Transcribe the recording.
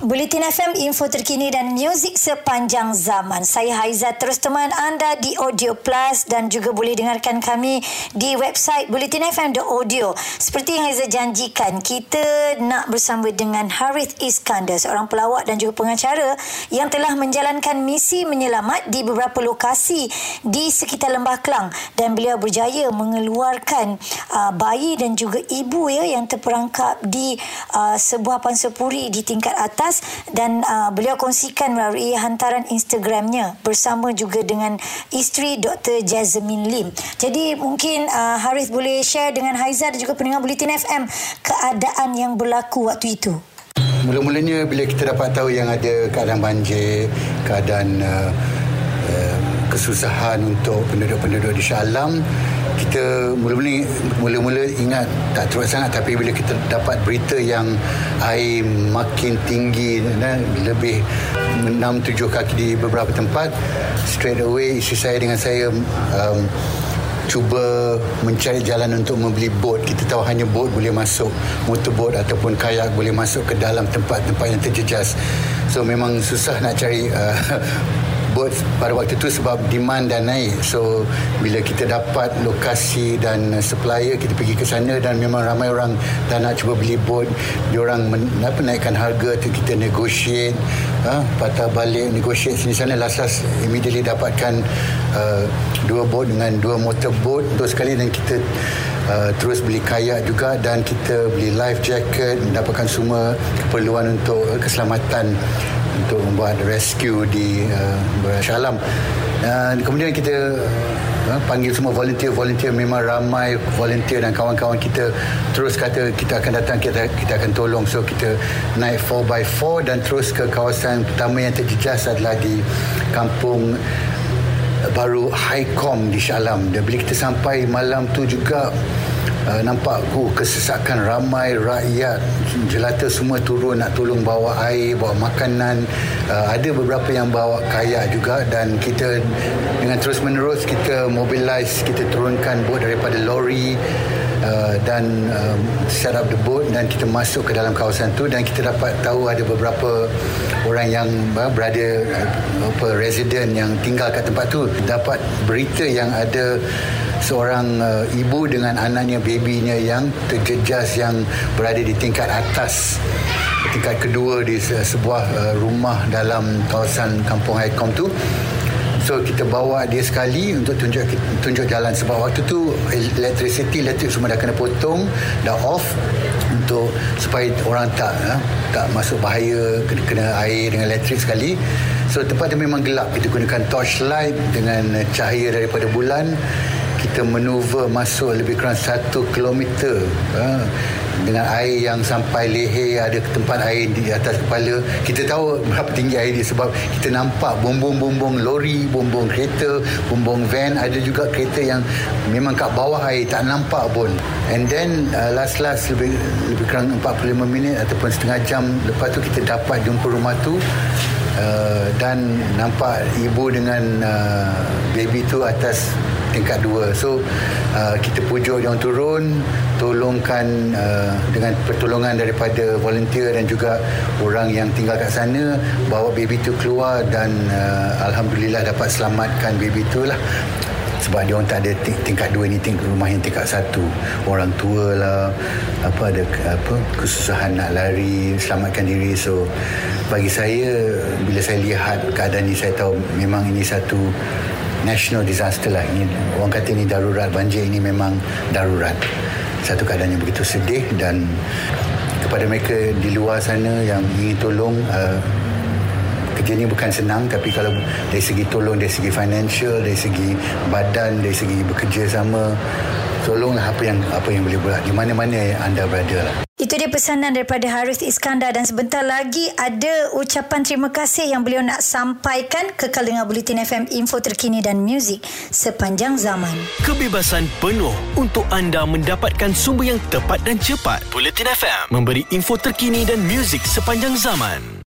Bulletin FM, info terkini dan muzik sepanjang zaman. Saya Haiza terus teman anda di Audio Plus dan juga boleh dengarkan kami di website bulletinfm.audio. Seperti yang Haiza janjikan, kita nak bersama dengan Harith Iskandar, seorang pelawak dan juga pengacara yang telah menjalankan misi menyelamat di beberapa lokasi di sekitar Lembah Kelang dan beliau berjaya mengeluarkan uh, bayi dan juga ibu ya yang terperangkap di uh, sebuah pansapuri di tingkat atas dan uh, beliau kongsikan melalui hantaran Instagramnya bersama juga dengan isteri Dr. Jasmine Lim. Jadi mungkin uh, Harith boleh share dengan Haiza dan juga pendengar Bulletin FM keadaan yang berlaku waktu itu. Mula-mulanya bila kita dapat tahu yang ada keadaan banjir, keadaan uh, uh, kesusahan untuk penduduk-penduduk di Shah Alam kita mula-mula mula-mula ingat tak teruk sangat tapi bila kita dapat berita yang air makin tinggi dan lebih 6-7 kaki di beberapa tempat straight away isteri saya dengan saya um, cuba mencari jalan untuk membeli bot kita tahu hanya bot boleh masuk motorbot ataupun kayak boleh masuk ke dalam tempat-tempat yang terjejas. So memang susah nak cari uh, bot pada waktu itu sebab demand dan naik. So bila kita dapat lokasi dan supplier kita pergi ke sana dan memang ramai orang dah nak cuba beli bot diorang men, apa, naikkan harga tu kita negotiate ha, patah balik negotiate sini sana. Last last immediately dapatkan uh, dua bot dengan dua motor bot untuk sekali dan kita Uh, terus beli kayak juga dan kita beli life jacket mendapatkan semua keperluan untuk keselamatan untuk membuat rescue di uh, Shalam dan kemudian kita uh, panggil semua volunteer-volunteer memang ramai volunteer dan kawan-kawan kita terus kata kita akan datang kita kita akan tolong. So kita naik 4x4 dan terus ke kawasan pertama yang terjejas adalah di kampung baru Highcom di Shalam. Dan bila kita sampai malam tu juga uh, nampak oh, kesesakan ramai rakyat. Jelata semua turun nak tolong bawa air bawa makanan. Uh, ada beberapa yang bawa kayak juga dan kita dengan terus menerus kita mobilize kita turunkan bot daripada lori Uh, dan um, set up the boat dan kita masuk ke dalam kawasan tu dan kita dapat tahu ada beberapa orang yang uh, berada uh, apa resident yang tinggal kat tempat tu. Dapat berita yang ada seorang uh, ibu dengan anaknya babynya yang terjejas yang berada di tingkat atas tingkat kedua di sebuah uh, rumah dalam kawasan kampung Haikom tu So kita bawa dia sekali untuk tunjuk tunjuk jalan. Sebab waktu tu electricity elektrik semua dah kena potong dah off untuk supaya orang tak ha, tak masuk bahaya kena, kena air dengan elektrik sekali. So tempat tu memang gelap. Kita gunakan torchlight dengan cahaya daripada bulan. Kita manuver masuk lebih kurang satu kilometer ha, dengan air yang sampai leher ada tempat air di atas kepala. Kita tahu berapa tinggi air dia sebab kita nampak bumbung-bumbung lori bumbung kereta bumbung van. Ada juga kereta yang memang kat bawah air tak nampak pun. And then uh, last-last lebih, lebih kurang 45 minit ataupun setengah jam lepas tu kita dapat jumpa rumah tu. Uh, dan nampak ibu dengan uh, baby tu atas tingkat dua. So uh, kita pujuk dia turun, tolongkan uh, dengan pertolongan daripada volunteer dan juga orang yang tinggal kat sana bawa baby tu keluar dan uh, alhamdulillah dapat selamatkan baby tu lah. Sebab dia orang tak ada tingkat dua ni tingkat rumah yang tingkat satu. Orang tua lah apa ada apa kesusahan nak lari selamatkan diri. So bagi saya bila saya lihat keadaan ni saya tahu memang ini satu national disaster lah. Ini orang kata ini darurat. Banjir ini memang darurat. Satu keadaan yang begitu sedih dan kepada mereka di luar sana yang ingin tolong uh, kerja ni bukan senang tapi kalau dari segi tolong dari segi financial dari segi badan dari segi bekerja sama tolonglah apa yang apa yang boleh buat. Di mana-mana anda berada lah. Itu dia pesanan daripada Harith Iskandar dan sebentar lagi ada ucapan terima kasih yang beliau nak sampaikan kekal dengan Bulletin FM info terkini dan muzik sepanjang zaman. Kebebasan penuh untuk anda mendapatkan sumber yang tepat dan cepat. Bulletin FM memberi info terkini dan muzik sepanjang zaman.